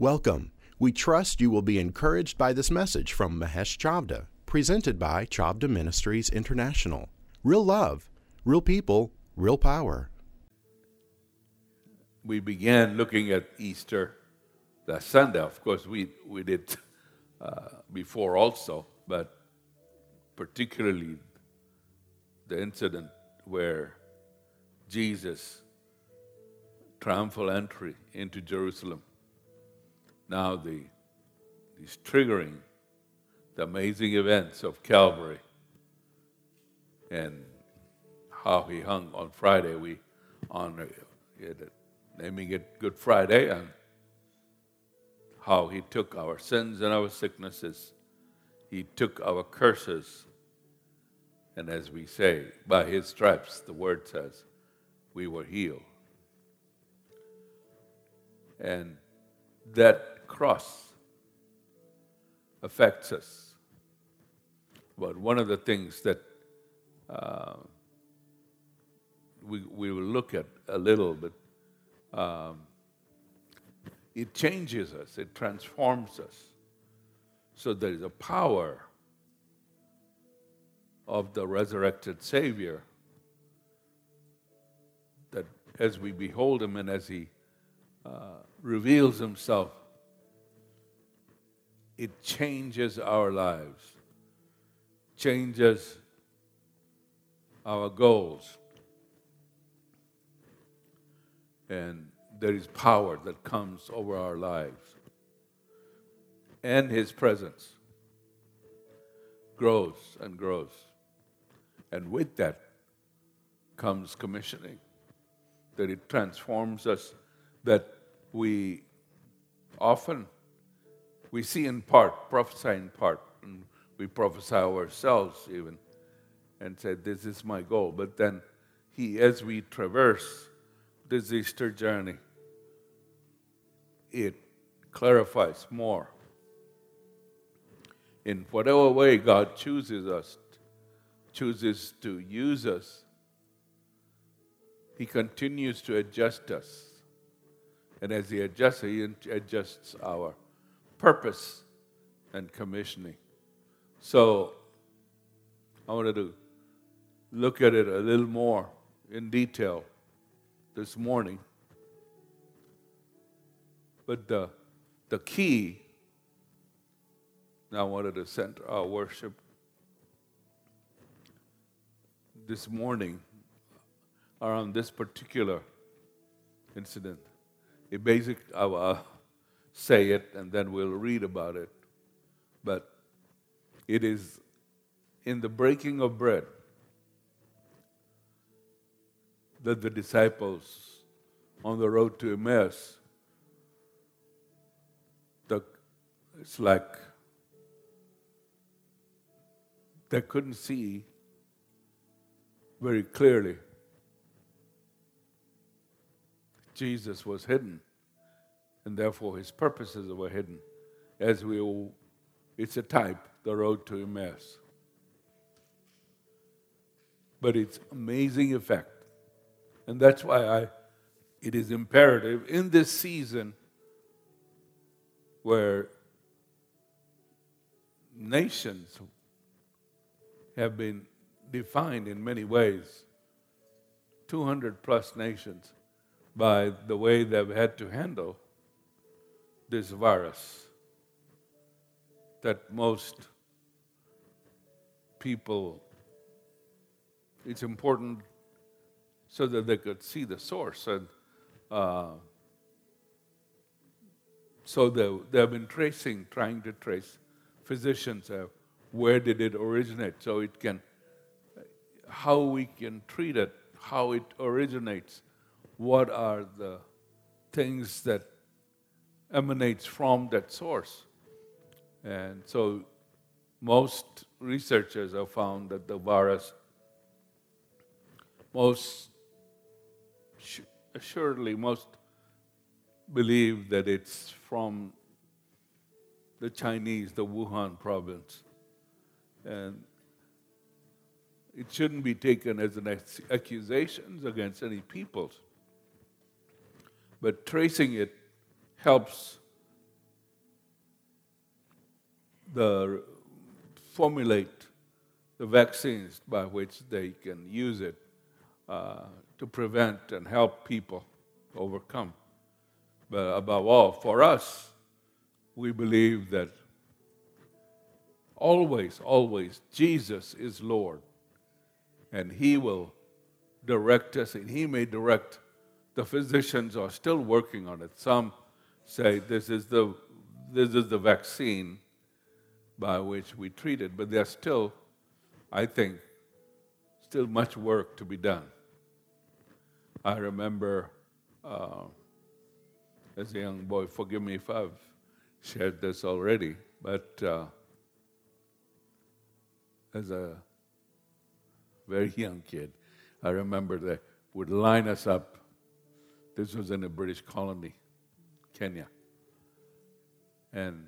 Welcome. We trust you will be encouraged by this message from Mahesh Chavda, presented by Chavda Ministries International. Real love, real people, real power. we began looking at Easter the Sunday. Of course, we, we did uh, before also, but particularly the incident where Jesus' triumphal entry into Jerusalem. Now, the, these triggering the amazing events of Calvary and how he hung on Friday. We honor it, naming it Good Friday, and how he took our sins and our sicknesses. He took our curses. And as we say, by his stripes, the word says, we were healed. And that cross affects us. But one of the things that uh, we, we will look at a little bit, um, it changes us, it transforms us. So there is a power of the resurrected Savior that as we behold Him and as He uh, reveals Himself, it changes our lives, changes our goals. And there is power that comes over our lives. And His presence grows and grows. And with that comes commissioning, that it transforms us, that we often we see in part, prophesy in part, and we prophesy ourselves even, and say, This is my goal. But then he, as we traverse this Easter journey, it clarifies more. In whatever way God chooses us, chooses to use us, He continues to adjust us. And as He adjusts, He adjusts our purpose and commissioning. So I wanted to look at it a little more in detail this morning. But the, the key, I wanted to center our worship this morning around this particular incident. A basic, uh, say it and then we'll read about it. But it is in the breaking of bread that the disciples on the road to Emmaus, the, it's like they couldn't see very clearly. Jesus was hidden and therefore his purposes were hidden. As we all, it's a type, the road to Emmaus. But it's amazing effect. And that's why I, it is imperative in this season where nations have been defined in many ways, 200 plus nations, by the way they've had to handle this virus that most people, it's important so that they could see the source. And uh, so they, they've been tracing, trying to trace, physicians have, where did it originate so it can, how we can treat it, how it originates, what are the things that emanates from that source. And so most researchers have found that the virus most assuredly most believe that it's from the Chinese, the Wuhan province. And it shouldn't be taken as an accusation against any peoples. But tracing it helps the formulate the vaccines by which they can use it uh, to prevent and help people overcome. But above all, for us, we believe that always, always, Jesus is Lord. And He will direct us, and He may direct. The physicians are still working on it. Some say this is the, this is the vaccine by which we treat it, but there's still, I think, still much work to be done. I remember uh, as a young boy, forgive me if I've shared this already, but uh, as a very young kid, I remember they would line us up. This was in a British colony, Kenya. And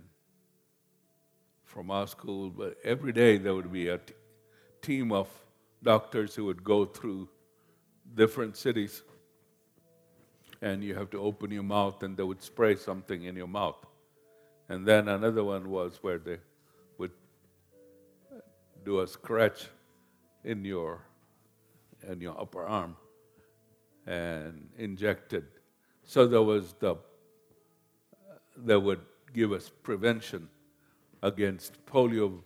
from our school, but every day there would be a t- team of doctors who would go through different cities. And you have to open your mouth, and they would spray something in your mouth. And then another one was where they would uh, do a scratch in your in your upper arm and injected. So there was the that would give us prevention against polio,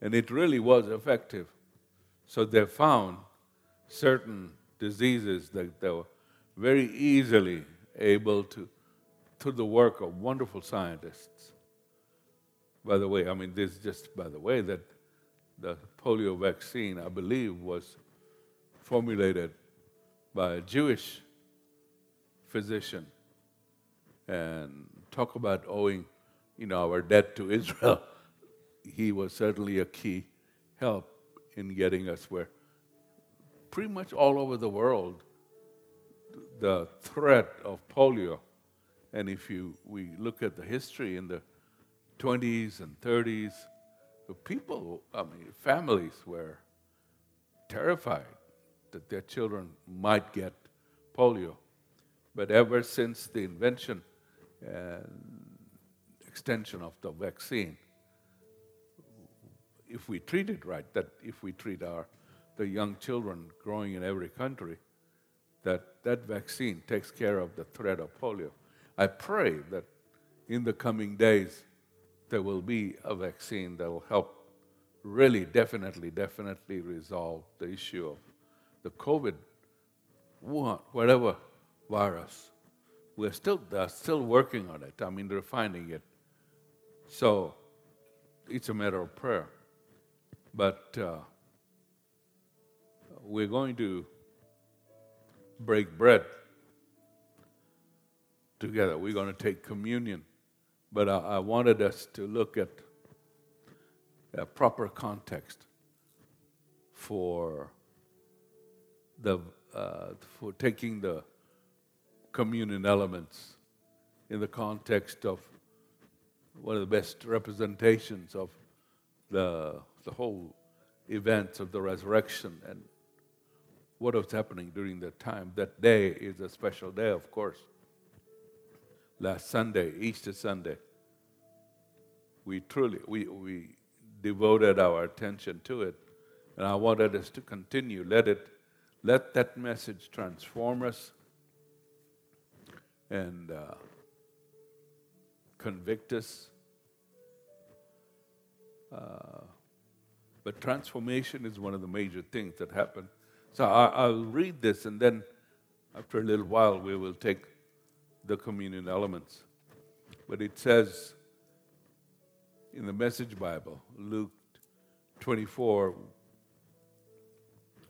and it really was effective. So they found certain diseases that they were very easily able to, through the work of wonderful scientists. By the way, I mean, this just by the way that the polio vaccine, I believe, was formulated by a Jewish physician. And talk about owing, you know, our debt to Israel. He was certainly a key help in getting us where pretty much all over the world the threat of polio. And if you we look at the history in the 20s and 30s, the people, I mean, families were terrified that their children might get polio. But ever since the invention Uh, extension of the vaccine, if we treat it right, that if we treat our the young children growing in every country, that that vaccine takes care of the threat of polio. I pray that in the coming days there will be a vaccine that will help really definitely, definitely resolve the issue of the COVID, whatever virus. We're still, they're still working on it. I mean, refining it. So it's a matter of prayer. But uh, we're going to break bread together. We're going to take communion. But I, I wanted us to look at a proper context for the uh, for taking the communion elements in the context of one of the best representations of the the whole events of the resurrection and what was happening during that time. That day is a special day, of course. Last Sunday, Easter Sunday, we truly we, we devoted our attention to it. And I wanted us to continue. Let it let that message transform us and uh, convict us. Uh, but transformation is one of the major things that happen. So I, will read this, and then after a little while, we will take the communion elements. But it says in the Message Bible, Luke 24,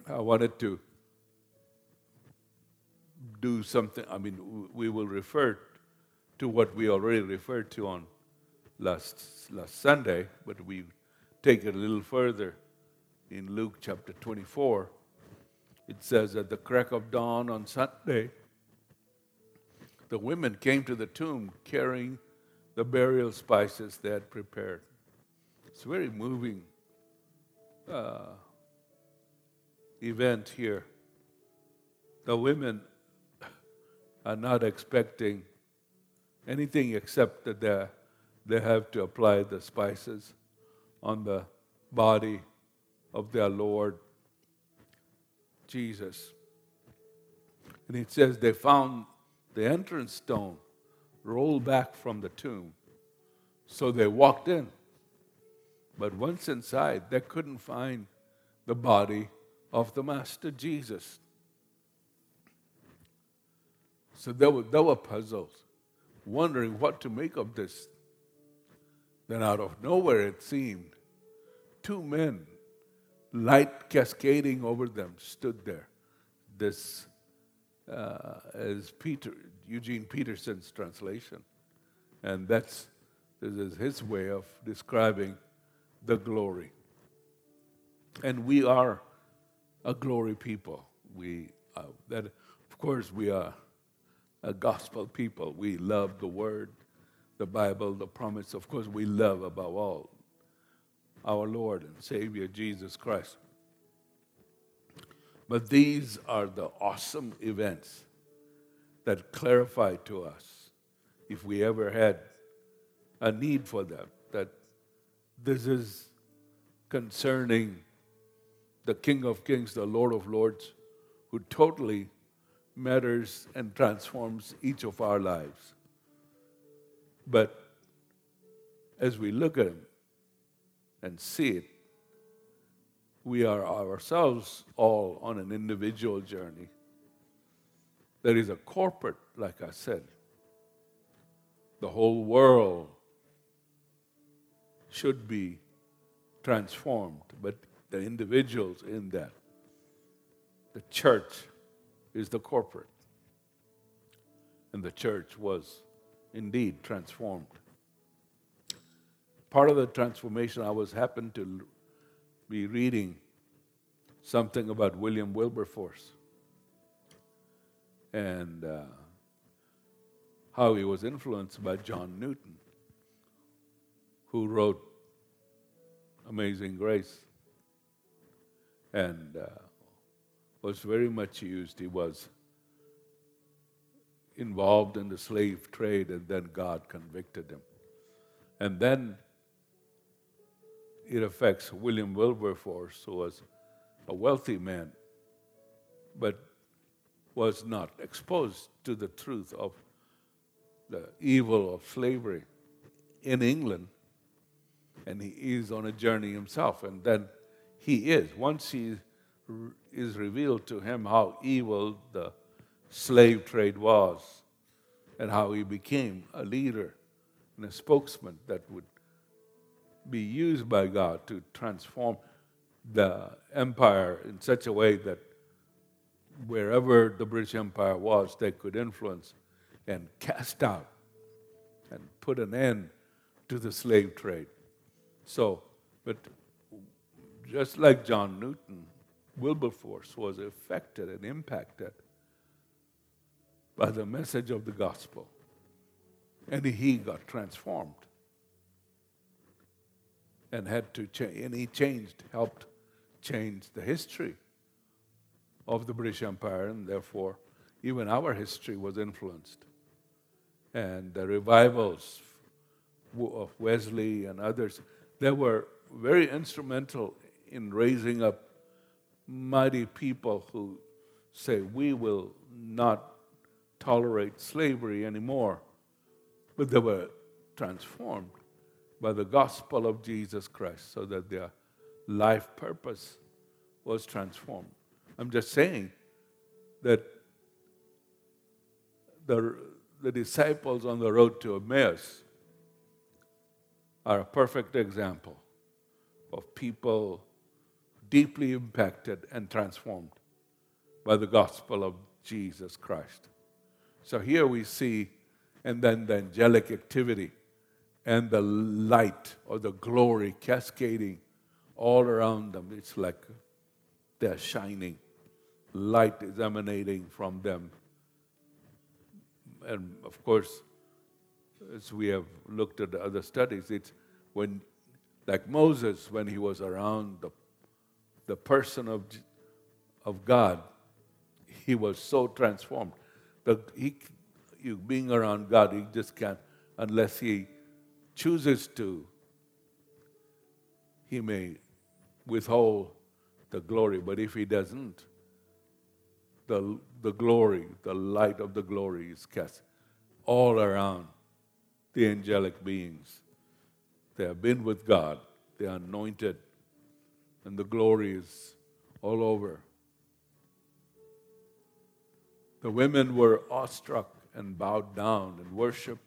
I wanted to do something. I mean, we will refer to what we already referred to on last, last Sunday, but we take it a little further in Luke chapter 24. It says, At the crack of dawn on Sunday, the women came to the tomb carrying the burial spices they had prepared. It's a very moving uh, event here. The women are not expecting anything except that their, they have to apply the spices on the body of their Lord Jesus. And it says they found the entrance stone rolled back from the tomb. So they walked in. But once inside, they couldn't find the body of the Master Jesus. So they were, they were puzzled, wondering what to make of this. Then, out of nowhere, it seemed, two men, light cascading over them, stood there. This uh, is Peter, Eugene Peterson's translation. And that's this is his way of describing the glory. And we are a glory people. We uh, that of course we are a gospel people. We love the word, the Bible, the promise. Of course, we love above all our Lord and Savior Jesus Christ. But these are the awesome events that clarify to us, if we ever had a need for them, that this is concerning the King of Kings, the Lord of Lords, who totally matters and transforms each of our lives. But as we look at him and see it, we are ourselves all on an individual journey. There is a corporate, like I said. The whole world should be transformed, but the individuals in that, the church is the corporate. And the church was indeed transformed. Part of the transformation, I was happened to be reading something about William Wilberforce and uh, how he was influenced by John Newton, who wrote Amazing Grace and uh, was very much used. He was involved in the slave trade, and then God convicted him. And then it affects William Wilberforce, who was a wealthy man, but was not exposed to the truth of the evil of slavery in England. And he is on a journey himself. And then he is. Once he is revealed to him how evil the slave trade was and how he became a leader and a spokesman that would be used by God to transform the empire in such a way that wherever the British Empire was, they could influence and cast out and put an end to the slave trade. So, but just like John Newton, Wilberforce was affected and impacted by the message of the gospel. And he got transformed and had to change, and he changed, helped change the history of the British Empire, and therefore, even our history was influenced. And the revivals of Wesley and others, they were very instrumental in raising up mighty people who say, We will not tolerate slavery anymore. But they were transformed by the gospel of Jesus Christ so that their life purpose was transformed. I'm just saying that the, the disciples on the road to Emmaus are a perfect example of people deeply impacted and transformed by the gospel of Jesus Christ. So here we see, and then the angelic activity and the light or the glory cascading all around them. It's like they're shining. Light is emanating from them. And of course, as we have looked at the other studies, it's when, like Moses, when he was around the the person of, of God, he was so transformed. The, he, you being around God, he just can't, unless he chooses to, he may withhold the glory. But if he doesn't, the, the glory, the light of the glory is cast all around the angelic beings. They have been with God, they are anointed, and the glory is all over. The women were awestruck and bowed down and worshiped.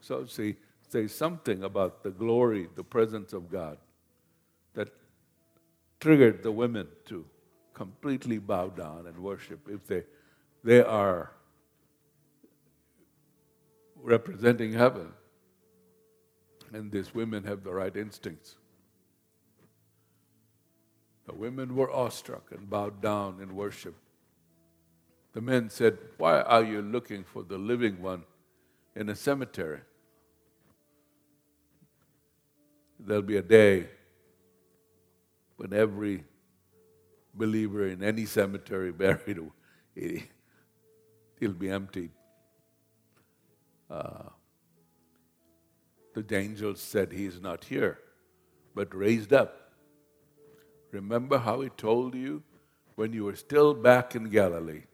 So, see, say something about the glory, the presence of God that triggered the women to completely bow down and worship if they, they are representing heaven. And these women have the right instincts. The women were awestruck and bowed down in worship. The men said, Why are you looking for the living one in a cemetery? There'll be a day when every believer in any cemetery buried, will be emptied. Uh, the angels said, He is not here, but raised up. Remember how He told you when you were still back in Galilee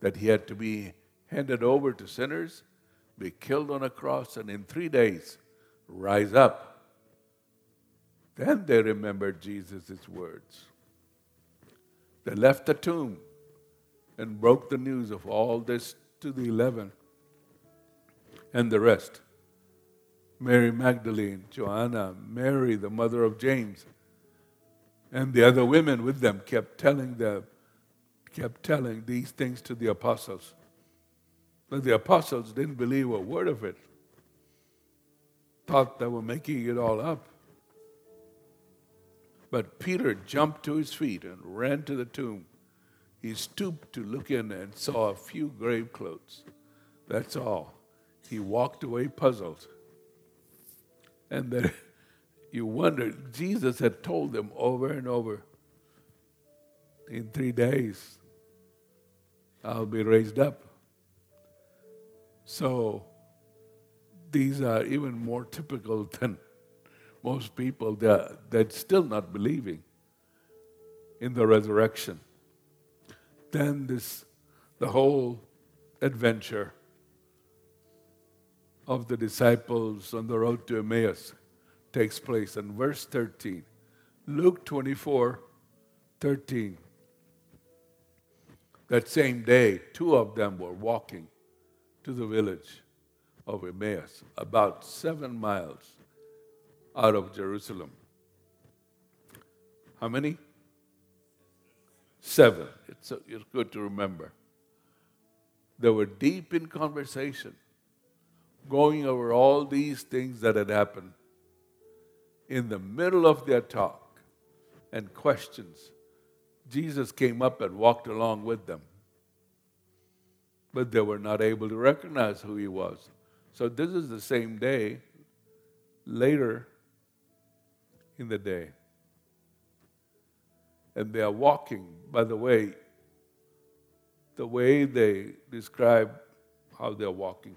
that He had to be handed over to sinners, be killed on a cross, and in three days rise up. Then they remembered Jesus' words. They left the tomb and broke the news of all this to the eleven and the rest. Mary Magdalene, Joanna, Mary, the mother of James, and the other women with them kept telling them, kept telling these things to the apostles. But the apostles didn't believe a word of it. Thought they were making it all up. But Peter jumped to his feet and ran to the tomb. He stooped to look in and saw a few grave clothes. That's all. He walked away puzzled. And then you wonder, Jesus had told them over and over in three days, I'll be raised up. So these are even more typical than most people that, that's still not believing in the resurrection. Then this the whole adventure of the disciples on the road to Emmaus takes place. in verse 13, Luke 24 13. That same day, two of them were walking to the village of Emmaus, about seven miles out of Jerusalem. How many? Seven. It's, it's good to remember. They were deep in conversation going over all these things that had happened. In the middle of their talk and questions, Jesus came up and walked along with them. But they were not able to recognize who he was. So, this is the same day, later in the day. And they are walking, by the way, the way they describe how they're walking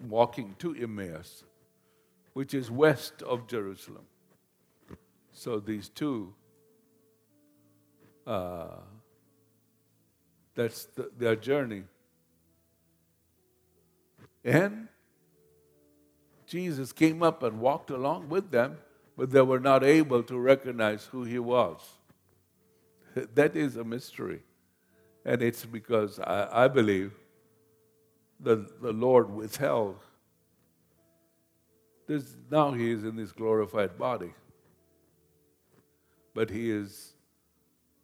walking to Emmaus, which is west of Jerusalem. So these two, uh, that's the, their journey. And Jesus came up and walked along with them, but they were not able to recognize who he was. That is a mystery. And it's because I, I believe the, the Lord withheld. This, now he is in this glorified body. But he is,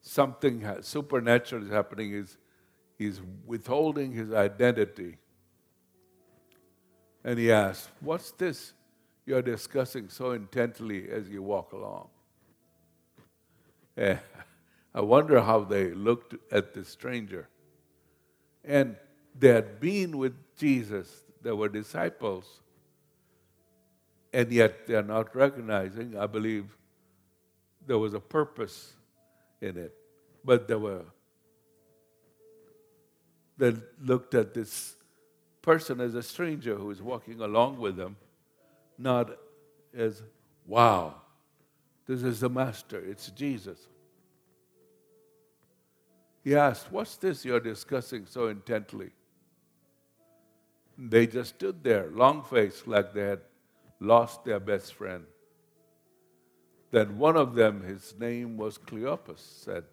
something supernatural is happening. He's, he's withholding his identity. And he asks, What's this you're discussing so intently as you walk along? Eh, I wonder how they looked at the stranger. And they had been with Jesus, they were disciples, and yet they are not recognizing, I believe, there was a purpose in it. But they were, they looked at this person as a stranger who is walking along with them, not as, wow, this is the Master, it's Jesus. He asked, What's this you're discussing so intently? They just stood there, long faced, like they had lost their best friend. Then one of them, his name was Cleopas, said,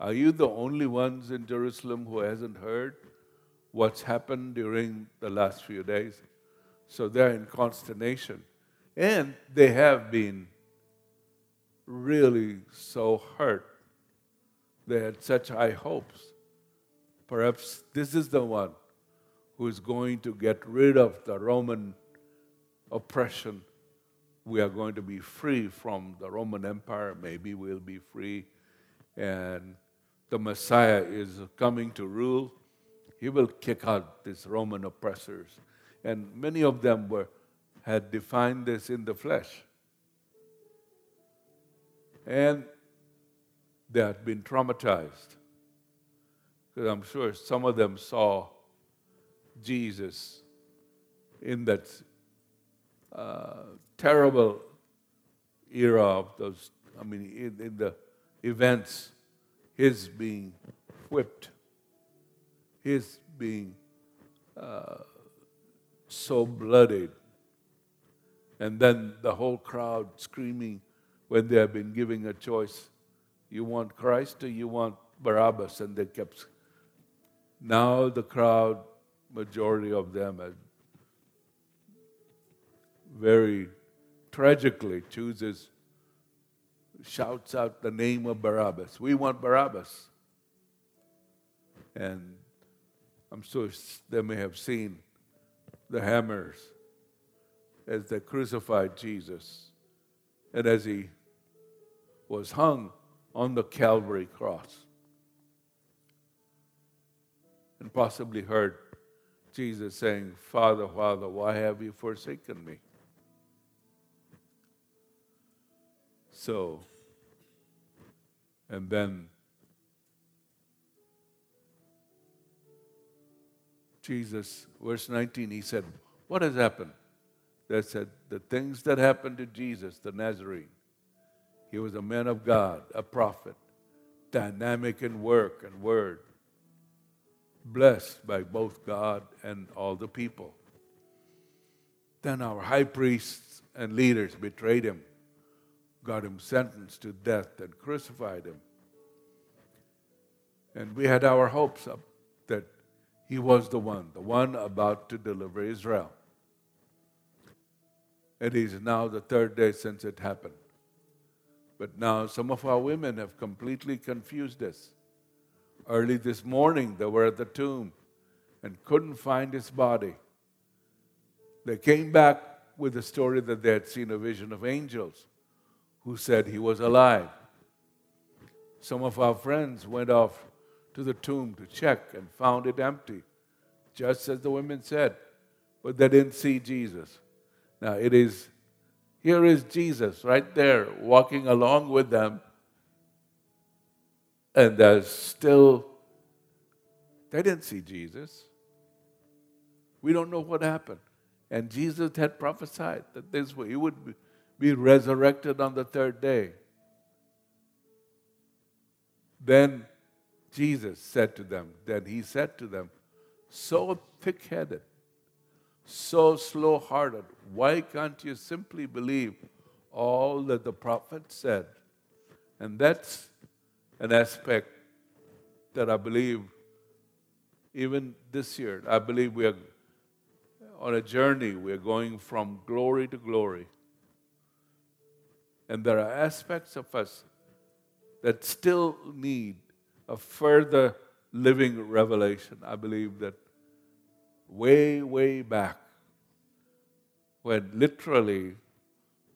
Are you the only ones in Jerusalem who hasn't heard what's happened during the last few days? So they're in consternation. And they have been really so hurt. They had such high hopes. Perhaps this is the one who is going to get rid of the Roman oppression. We are going to be free from the Roman Empire. Maybe we'll be free. And the Messiah is coming to rule. He will kick out these Roman oppressors. And many of them were, had defined this in the flesh. And they had been traumatized. Because I'm sure some of them saw Jesus in that uh, terrible era of those, I mean, in, in the events, his being whipped, his being uh, so bloodied, and then the whole crowd screaming when they have been giving a choice you want Christ or you want Barabbas? And they kept. Now the crowd majority of them very tragically chooses, shouts out the name of Barabbas. We want Barabbas. And I'm sure they may have seen the hammers as they crucified Jesus and as he was hung on the Calvary cross. And possibly heard Jesus saying, Father, Father, why have you forsaken me? So, and then Jesus, verse 19, he said, What has happened? They said, The things that happened to Jesus, the Nazarene. He was a man of God, a prophet, dynamic in work and word blessed by both God and all the people. Then our high priests and leaders betrayed him, got him sentenced to death, and crucified him. And we had our hopes up that he was the one, the one about to deliver Israel. It is now the third day since it happened. But now some of our women have completely confused us. Early this morning, they were at the tomb and couldn't find his body. They came back with the story that they had seen a vision of angels who said he was alive. Some of our friends went off to the tomb to check and found it empty, just as the women said, but they didn't see Jesus. Now, it is here is Jesus right there walking along with them and there's still, they didn't see Jesus. We don't know what happened. And Jesus had prophesied that this way he would be resurrected on the third day. Then Jesus said to them, then he said to them, so thick headed, so slow hearted, why can't you simply believe all that the prophet said? And that's an aspect that I believe even this year, I believe we are on a journey. We are going from glory to glory. And there are aspects of us that still need a further living revelation. I believe that way, way back, when literally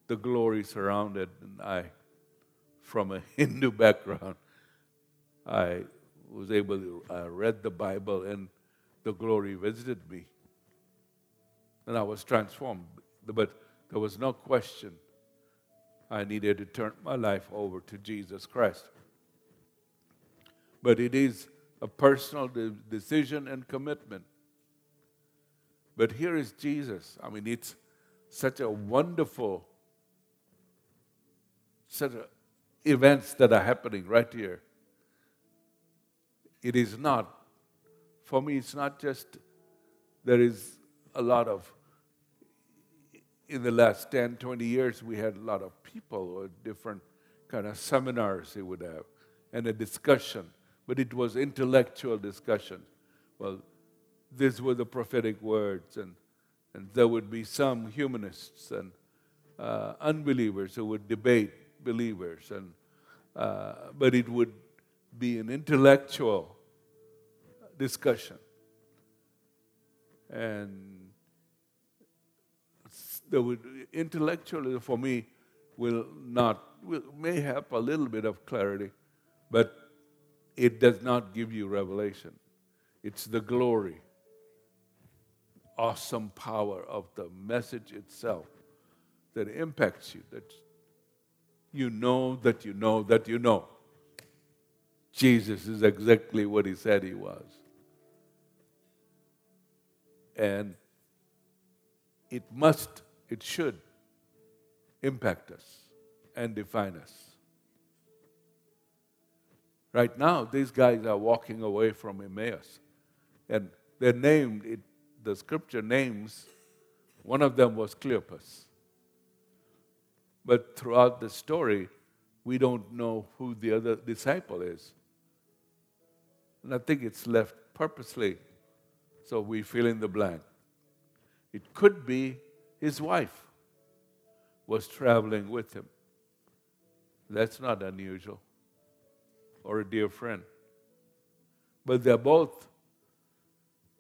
the glory surrounded, and I, from a Hindu background, I was able to I read the Bible and the glory visited me. And I was transformed. But there was no question I needed to turn my life over to Jesus Christ. But it is a personal de- decision and commitment. But here is Jesus. I mean, it's such a wonderful set of events that are happening right here. It is not, for me, it's not just there is a lot of, in the last 10, 20 years, we had a lot of people or different kind of seminars they would have and a discussion, but it was intellectual discussion. Well, these were the prophetic words, and, and there would be some humanists and uh, unbelievers who would debate believers, and, uh, but it would be an intellectual discussion. And there would intellectually, for me, will not will, may have a little bit of clarity, but it does not give you revelation. It's the glory, awesome power of the message itself that impacts you, that you know that you know that you know. Jesus is exactly what he said he was. And it must, it should impact us and define us. Right now, these guys are walking away from Emmaus. And they're named, it, the scripture names, one of them was Cleopas. But throughout the story, we don't know who the other disciple is. And I think it's left purposely so we fill in the blank. It could be his wife was traveling with him. That's not unusual. Or a dear friend. But they both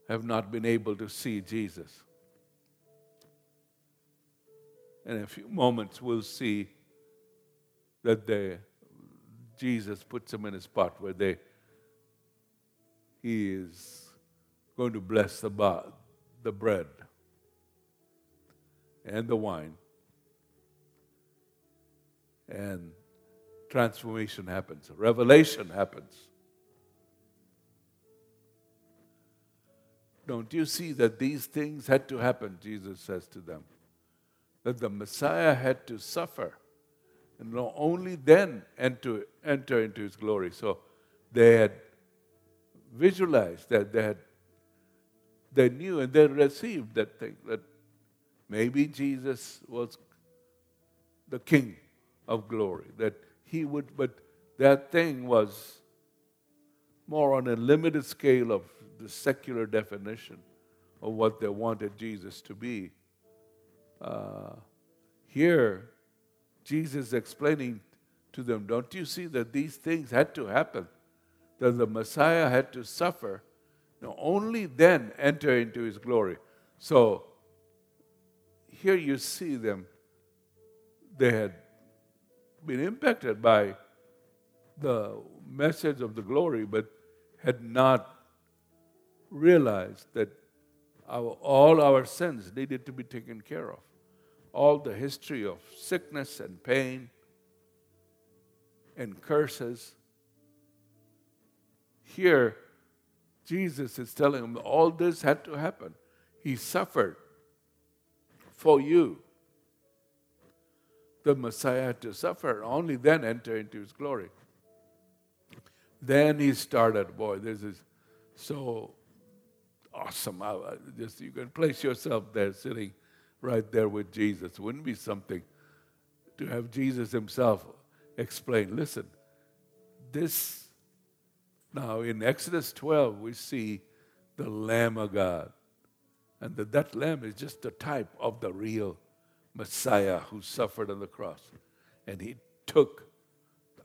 have not been able to see Jesus. In a few moments, we'll see that they, Jesus puts them in a spot where they, he is going to bless the, the bread and the wine. And transformation happens, revelation happens. Don't you see that these things had to happen? Jesus says to them. That the Messiah had to suffer and only then enter, enter into his glory. So they had visualized that they had they knew and they received that thing that maybe Jesus was the king of glory, that he would, but that thing was more on a limited scale of the secular definition of what they wanted Jesus to be. Uh, here, Jesus explaining to them, Don't you see that these things had to happen? That the Messiah had to suffer, now only then enter into his glory. So, here you see them, they had been impacted by the message of the glory, but had not realized that our, all our sins needed to be taken care of. All the history of sickness and pain and curses. Here, Jesus is telling them all this had to happen. He suffered for you the Messiah to suffer, only then enter into his glory. Then he started, boy, this is so awesome. I, just you can place yourself there sitting right there with Jesus. Wouldn't be something to have Jesus himself explain, listen, this now in Exodus 12 we see the Lamb of God. And that, that lamb is just a type of the real Messiah who suffered on the cross. And he took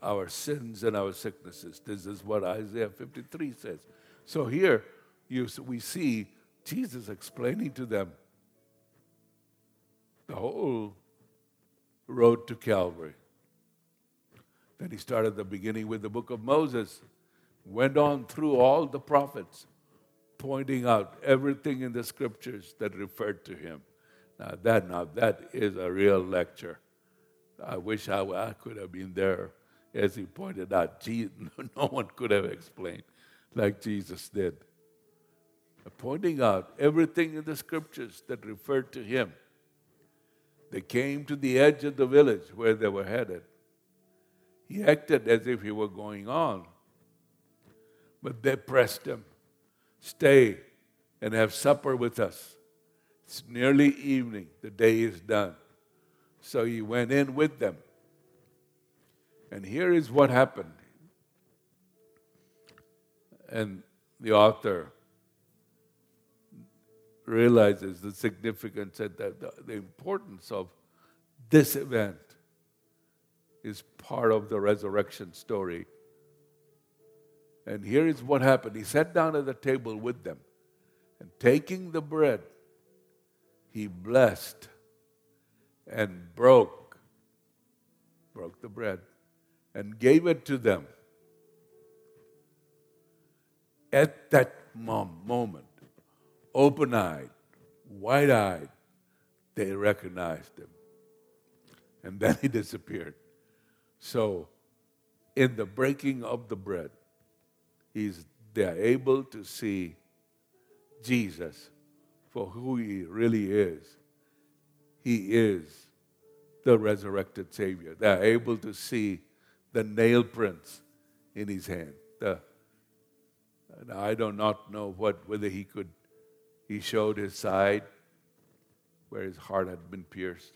our sins and our sicknesses. This is what Isaiah 53 says. So here you, we see Jesus explaining to them the whole road to Calvary. Then he started the beginning with the book of Moses, went on through all the prophets, pointing out everything in the scriptures that referred to him. Now that now that is a real lecture. I wish I, I could have been there, as he pointed out. Jesus, no one could have explained like Jesus did. pointing out everything in the scriptures that referred to him. They came to the edge of the village where they were headed. He acted as if he were going on, but they pressed him Stay and have supper with us. It's nearly evening, the day is done. So he went in with them. And here is what happened. And the author realizes the significance and the, the, importance of this event is part of the resurrection story. And here is what happened. He sat down at the table with them, and taking the bread, he blessed and broke, broke the bread, and gave it to them. At that moment, open eyed, wide eyed, they recognized him. And then he disappeared. So, in the breaking of the bread, he's, they are able to see Jesus for who he really is. He is the resurrected Savior. They are able to see the nail prints in his hand. The, I do not know what whether he could he showed his side where his heart had been pierced.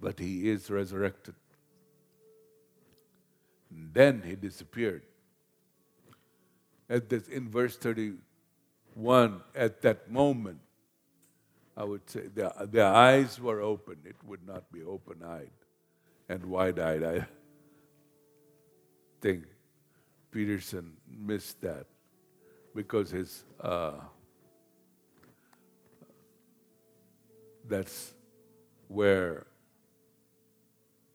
But he is resurrected. And then he disappeared. At this, in verse 31, at that moment, I would say their, their eyes were open. It would not be open eyed and wide eyed. I think Peterson missed that because his uh, that's where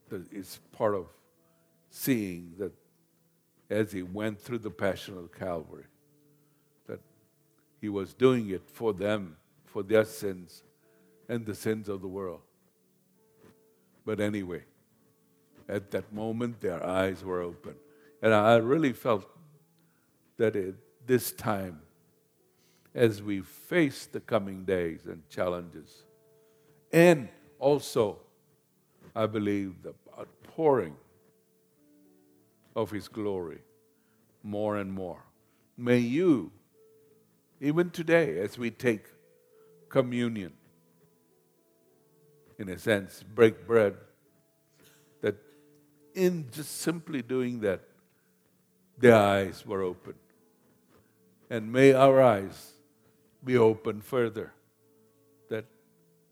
the, it's part of seeing that as he went through the passion of Calvary, he was doing it for them, for their sins, and the sins of the world. But anyway, at that moment, their eyes were open. And I really felt that at this time, as we face the coming days and challenges, and also, I believe, the outpouring of His glory more and more. May you, even today, as we take communion, in a sense, break bread, that in just simply doing that, their eyes were opened. And may our eyes be open further, that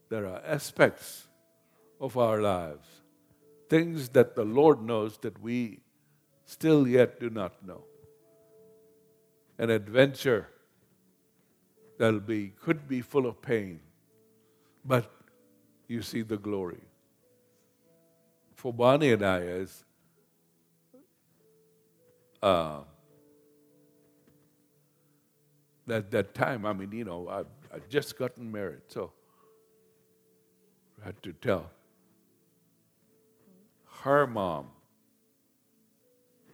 there are aspects of our lives, things that the Lord knows that we still yet do not know. An adventure that'll be could be full of pain, but you see the glory. For Bonnie and I, as uh, that that time, I mean, you know, I I just gotten married, so I had to tell her mom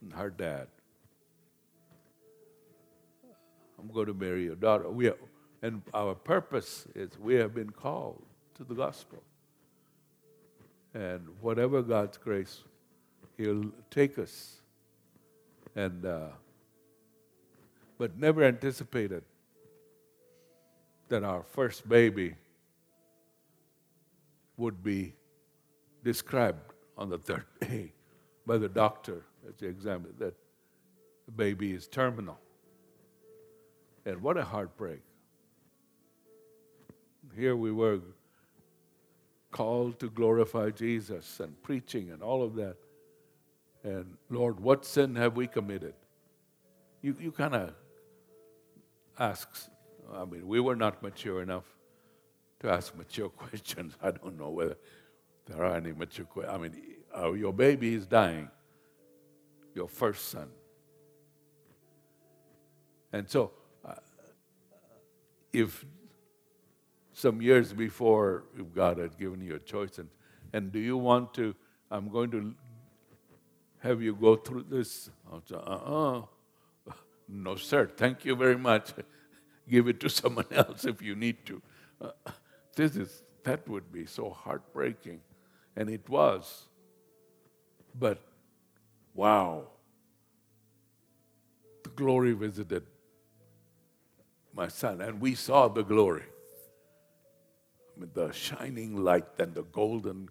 and her dad, I'm going to marry your daughter. We are, and our purpose is we have been called to the gospel. And whatever God's grace, He'll take us. And uh, but never anticipated that our first baby would be described on the third day by the doctor as he examined that the baby is terminal. And what a heartbreak. Here we were called to glorify Jesus and preaching and all of that. And Lord, what sin have we committed? You, you kind of ask, I mean, we were not mature enough to ask mature questions. I don't know whether there are any mature questions. I mean, uh, your baby is dying, your first son. And so, uh, if some years before, God had given you a choice, and, and do you want to, I'm going to have you go through this? Uh uh No, sir, thank you very much. give it to someone else if you need to. Uh, this is, that would be so heartbreaking. And it was. But wow, the glory visited my son, and we saw the glory. The shining light and the golden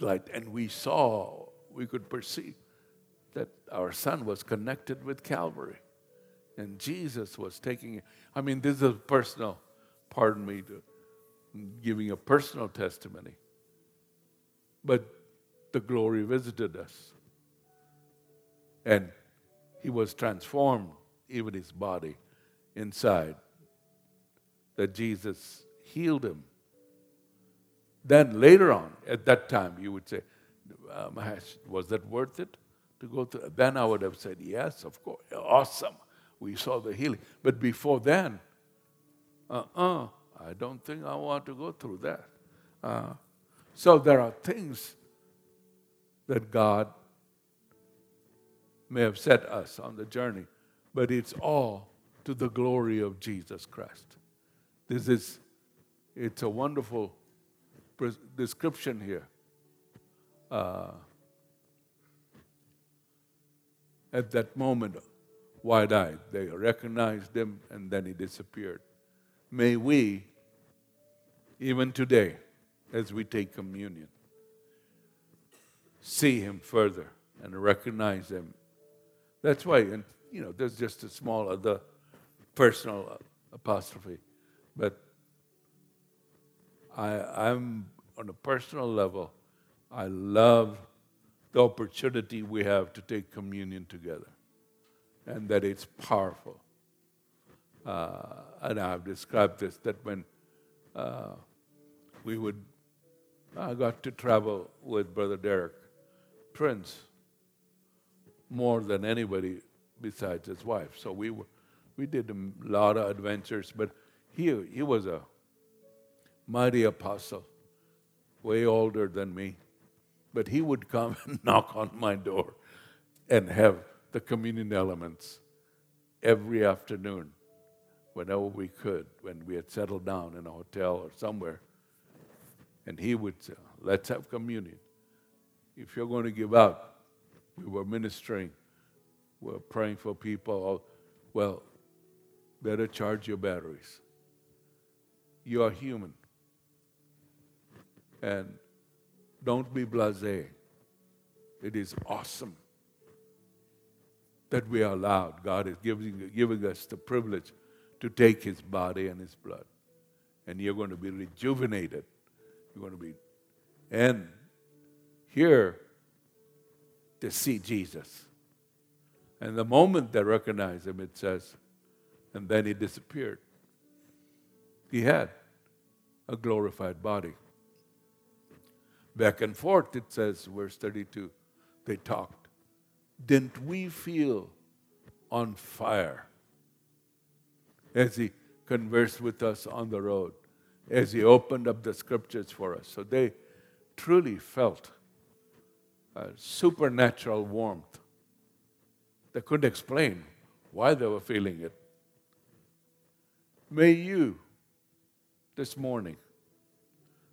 light, and we saw, we could perceive that our son was connected with Calvary. And Jesus was taking it. I mean, this is personal, pardon me, to, mm, giving a personal testimony. But the glory visited us. And he was transformed, even his body inside, that Jesus healed him. Then later on, at that time, you would say, uh, was that worth it to go through? Then I would have said, yes, of course, awesome. We saw the healing. But before then, uh uh I don't think I want to go through that. Uh, so there are things that God may have set us on the journey, but it's all to the glory of Jesus Christ. This is, it's a wonderful description here. Uh, at that moment, wide eyed, they recognized him and then he disappeared. May we, even today, as we take communion, see him further and recognize him. That's why, and you know, there's just a small other personal apostrophe, but I, I'm on a personal level. I love the opportunity we have to take communion together, and that it's powerful. Uh, and I've described this that when uh, we would, I got to travel with Brother Derek Prince more than anybody besides his wife. So we were, we did a lot of adventures, but he, he was a mighty apostle, way older than me. But he would come and knock on my door and have the communion elements every afternoon whenever we could, when we had settled down in a hotel or somewhere. And he would say, Let's have communion. If you're going to give out, we were ministering, we we're praying for people. Well, better charge your batteries. You are human. And don't be blase. It is awesome that we are allowed. God is giving, giving us the privilege to take His body and His blood. And you're going to be rejuvenated. You're going to be. And here, to see Jesus. And the moment they recognize Him, it says, and then He disappeared. He had a glorified body back and forth, it says, verse 32, they talked. Didn't we feel on fire as he conversed with us on the road, as he opened up the scriptures for us? So they truly felt a supernatural warmth. They couldn't explain why they were feeling it. May you this morning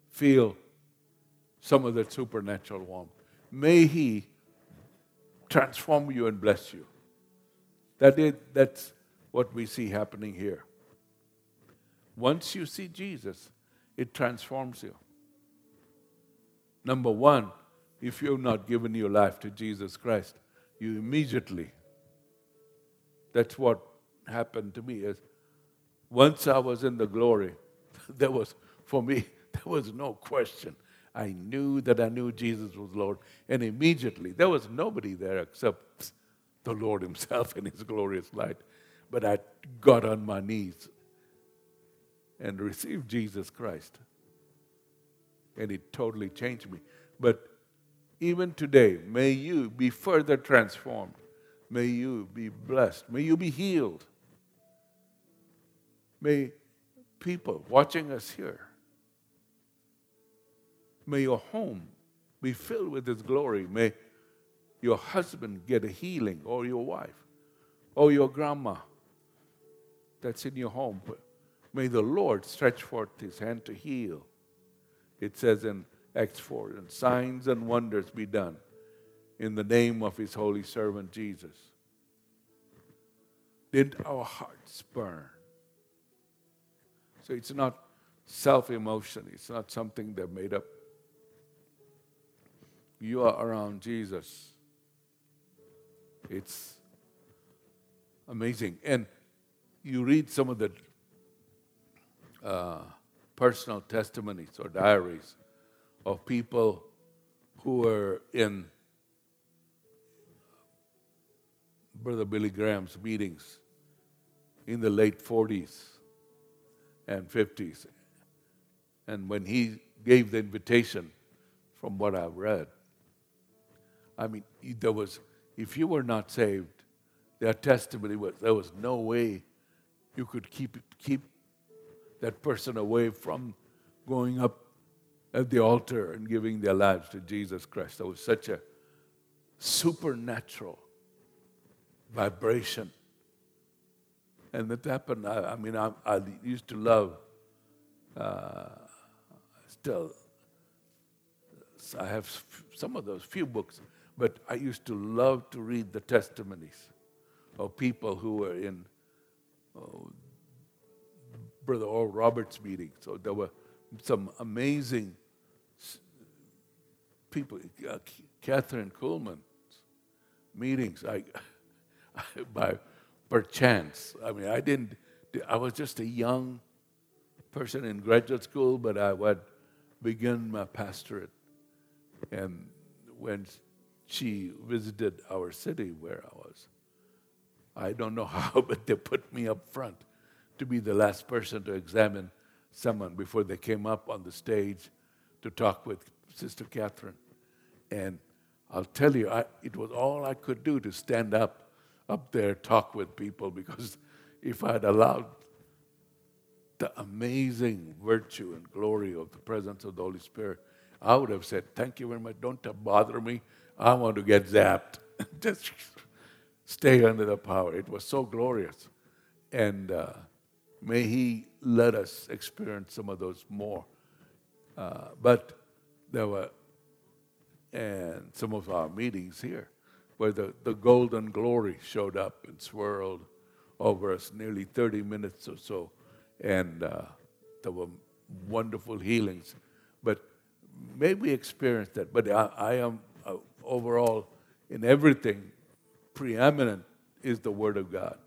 feel some of that supernatural warmth. May He transform you and bless you. That is, that's what we see happening here. Once you see Jesus, it transforms you. Number one, if you have not given your life to Jesus Christ, you immediately, that's what happened to me. Is once I was in the glory, there was, for me, there was no question. I knew that I knew Jesus was Lord. And immediately, there was nobody there except the Lord Himself in His glorious light. But I got on my knees and received Jesus Christ. And it totally changed me. But even today, may you be further transformed. May you be blessed. May you be healed. May people watching us here May your home be filled with His glory. May your husband get a healing, or your wife, or your grandma. that's in your home, may the Lord stretch forth his hand to heal. It says in Acts 4, and signs and wonders be done in the name of his holy servant Jesus. Did our hearts burn? So it's not self emotion, it's not something they're made up. You are around Jesus. It's amazing. And you read some of the uh, personal testimonies or diaries of people who were in Brother Billy Graham's meetings in the late 40s and 50s. And when he gave the invitation, from what I've read, I mean, there was, if you were not saved, their testimony was there was no way you could keep, keep that person away from going up at the altar and giving their lives to Jesus Christ. There was such a supernatural vibration. And that happened, I, I mean, I, I, used to love, uh, still, I have some of those few books, but I used to love to read the testimonies of people who were in oh, Brother Oral Roberts' meeting. So there were some amazing people, uh, Kathryn Kuhlman's meetings. I, by perchance. I mean, I didn't, I was just a young person in graduate school, but I would begin my pastorate. And when she visited our city where I was, I don't know how, but they put me up front to be the last person to examine someone before they came up on the stage to talk with Sister Kathryn. And I'll tell you, I, it was all I could do to stand up up there talk with people because if I'd allowed the amazing virtue and glory of the presence of the Holy Spirit, I would have said, Thank you very much. Don't bother me. I want to get zapped. Just stay under the power. It was so glorious. And uh, may He let us experience some of those more. Uh, but there were, and some of our meetings here, where the, the golden glory showed up and swirled over us nearly 30 minutes or so. And uh, there were wonderful healings. But may we experience that. But I, I am overall, in everything, preeminent is the Word of God.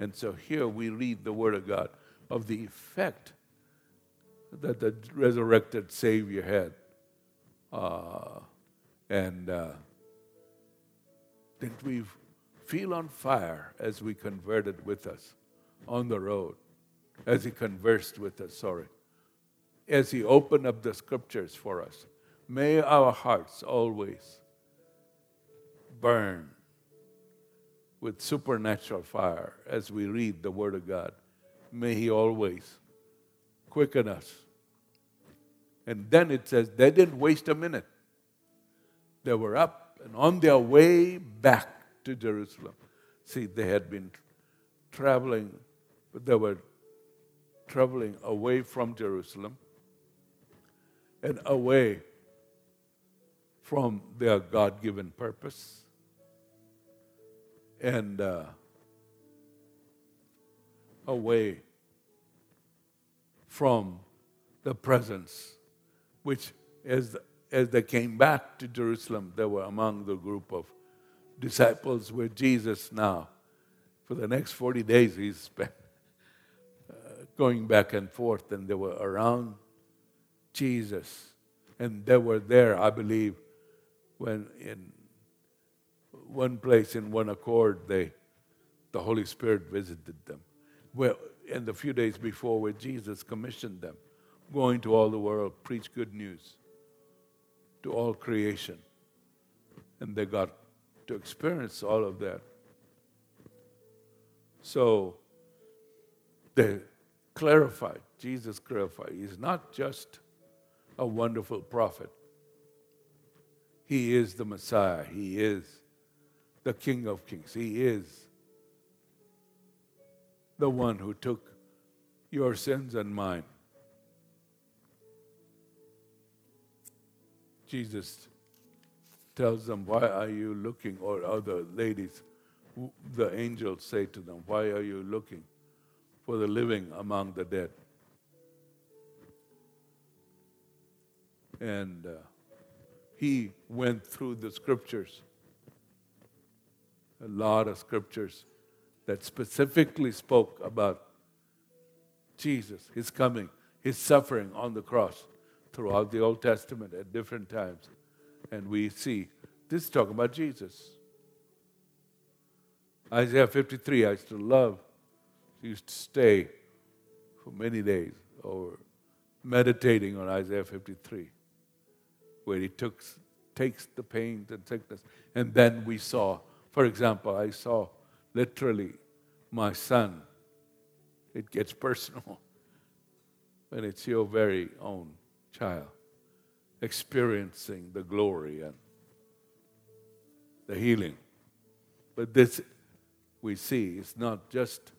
And so here we read the Word of God of the effect that the resurrected Savior had. Uh, and uh, did we feel on fire as we converted with us on the road, as he conversed with us, sorry, as he opened up the scriptures for us? May our hearts always burn with supernatural fire as we read the Word of God. May He always quicken us. And then it says they didn't waste a minute. They were up and on their way back to Jerusalem. See, they had been traveling, but they were traveling away from Jerusalem and away from their God given purpose. And uh, away from the presence, which, as as they came back to Jerusalem, they were among the group of disciples with Jesus now. For the next 40 days, he spent uh, going back and forth, and they were around Jesus. And they were there, I believe, when in one place, in one accord, they, the Holy Spirit visited them. Well, in the few days before, where Jesus commissioned them, going to all the world, preach good news to all creation. And they got to experience all of that. So they clarified, Jesus clarified, he's not just a wonderful prophet. He is the Messiah. He is the King of Kings. He is the one who took your sins and mine. Jesus tells them, Why are you looking? Or other ladies, the angels say to them, Why are you looking for the living among the dead? And uh, he went through the scriptures, a lot of scriptures that specifically spoke about Jesus, his coming, his suffering on the cross throughout the Old Testament at different times. And we see this is talking about Jesus. Isaiah 53, I used to love, used to stay for many days over meditating on Isaiah 53, where he took, takes the pains and sickness. And then we saw, for example, I saw literally my son. It gets personal when it's your very own child experiencing the glory and the healing. But this we see is not just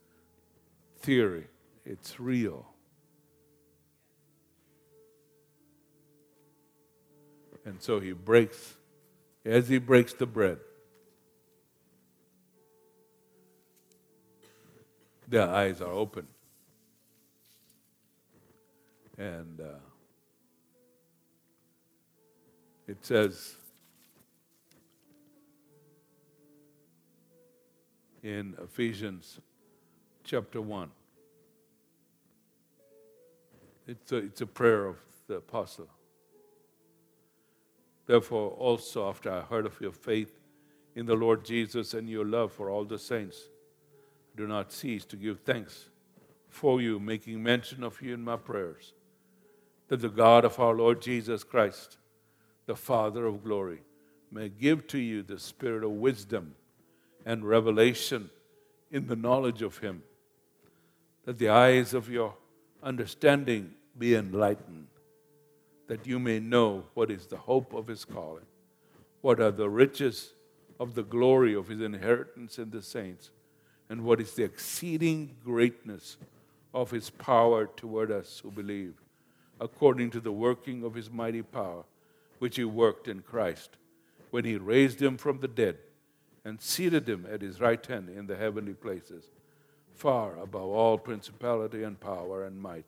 theory, it's real. And so he breaks, as he breaks the bread, their eyes are open. And uh, it says in Ephesians chapter 1. It's a, it's a prayer of the apostle. Therefore, also after I heard of your faith in the Lord Jesus and your love for all the saints, do not cease to give thanks for you, making mention of you in my prayers, that the God of our Lord Jesus Christ, the Father of glory, may give to you the spirit of wisdom and revelation in the knowledge of Him, that the eyes of your understanding be enlightened, that you may know what is the hope of His calling, what are the riches of the glory of His inheritance in the saints and what is the exceeding greatness of his power toward us who believe, according to the working of his mighty power, which he worked in Christ, when he raised him from the dead and seated him at his right hand in the heavenly places, far above all principality and power and might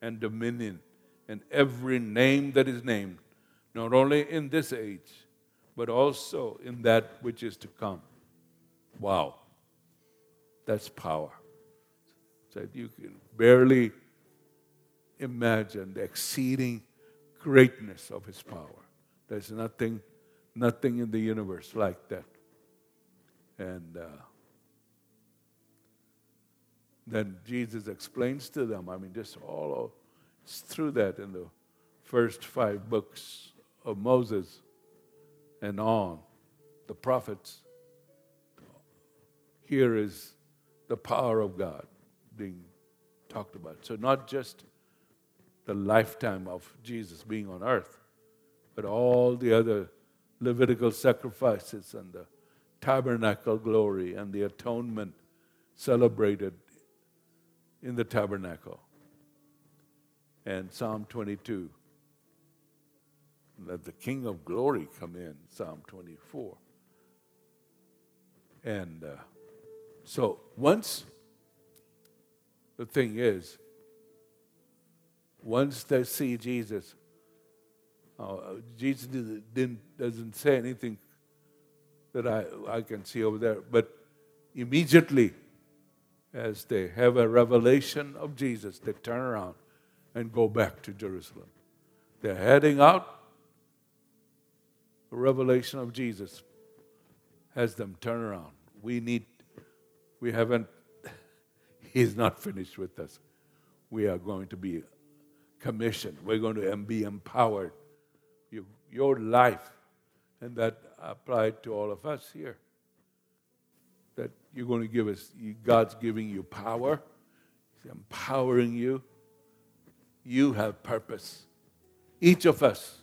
and dominion and every name that is named, not only in this age, but also in that which is to come. Wow. That's power. That you can barely imagine the exceeding greatness of his power. There's nothing, nothing in the universe like that. And uh, then Jesus explains to them, I mean, just all through that in the first five books of Moses and on, the prophets. Here is the power of God being talked about. So, not just the lifetime of Jesus being on earth, but all the other Levitical sacrifices and the tabernacle glory and the atonement celebrated in the tabernacle. And Psalm 22. Let the King of glory come in, Psalm 24. And uh, so once, the thing is, once they see Jesus, uh, Jesus didn't, doesn't say anything that I, I can see over there, but immediately, as they have a revelation of Jesus, they turn around and go back to Jerusalem. They're heading out. The revelation of Jesus has them turn around. We need we haven't, He's not finished with us. We are going to be commissioned, we're going to be empowered. You, your life, and that applied to all of us here. That you're going to give us, God's giving you power, He's empowering you. You have purpose. Each of us,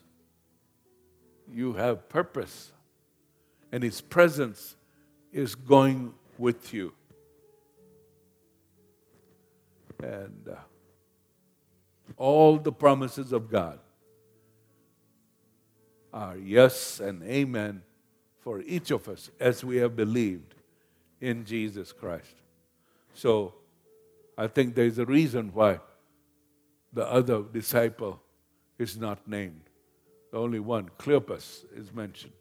you have purpose. And His presence is going with you. And uh, all the promises of God are yes and amen for each of us as we have believed in Jesus Christ. So I think there's a reason why the other disciple is not named. The only one, Cleopas, is mentioned.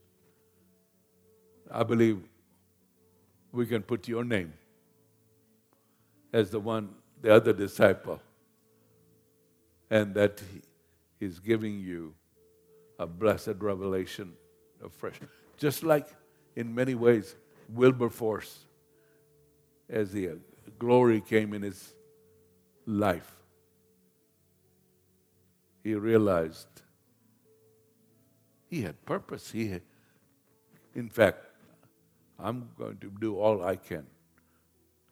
I believe we can put your name as the one, the other disciple, and that he is giving you a blessed revelation of fresh. Just like in many ways, Wilberforce, as the glory came in his life, he realized he had purpose. He had, in fact, I'm going to do all I can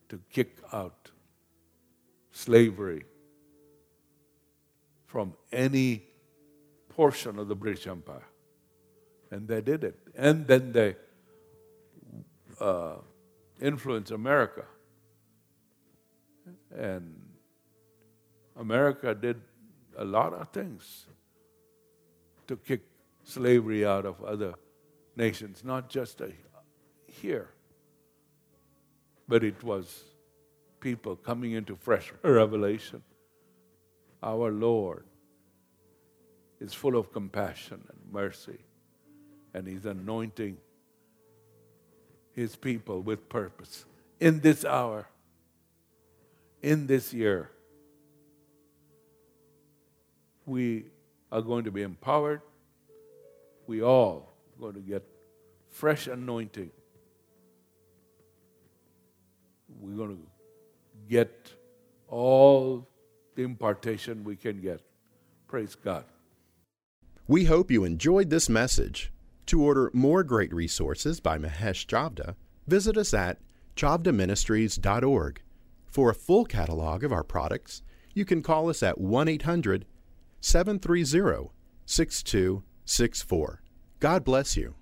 to kick out slavery from any portion of the British Empire. And they did it. And then they uh, influenced America. And America did a lot of things to kick slavery out of other nations, not just a, here, but it was people coming into fresh revelation. Our Lord is full of compassion and mercy, and He's anointing His people with purpose in this hour, in this year. We are going to be empowered. We all are going to get fresh anointing. We're going to get all the impartation we can get. Praise God. We hope you enjoyed this message. To order more great resources by Mahesh Chavda, visit us at chavdaministries.org. For a full catalog of our products, you can call us at 1 800 730 6264. God bless you.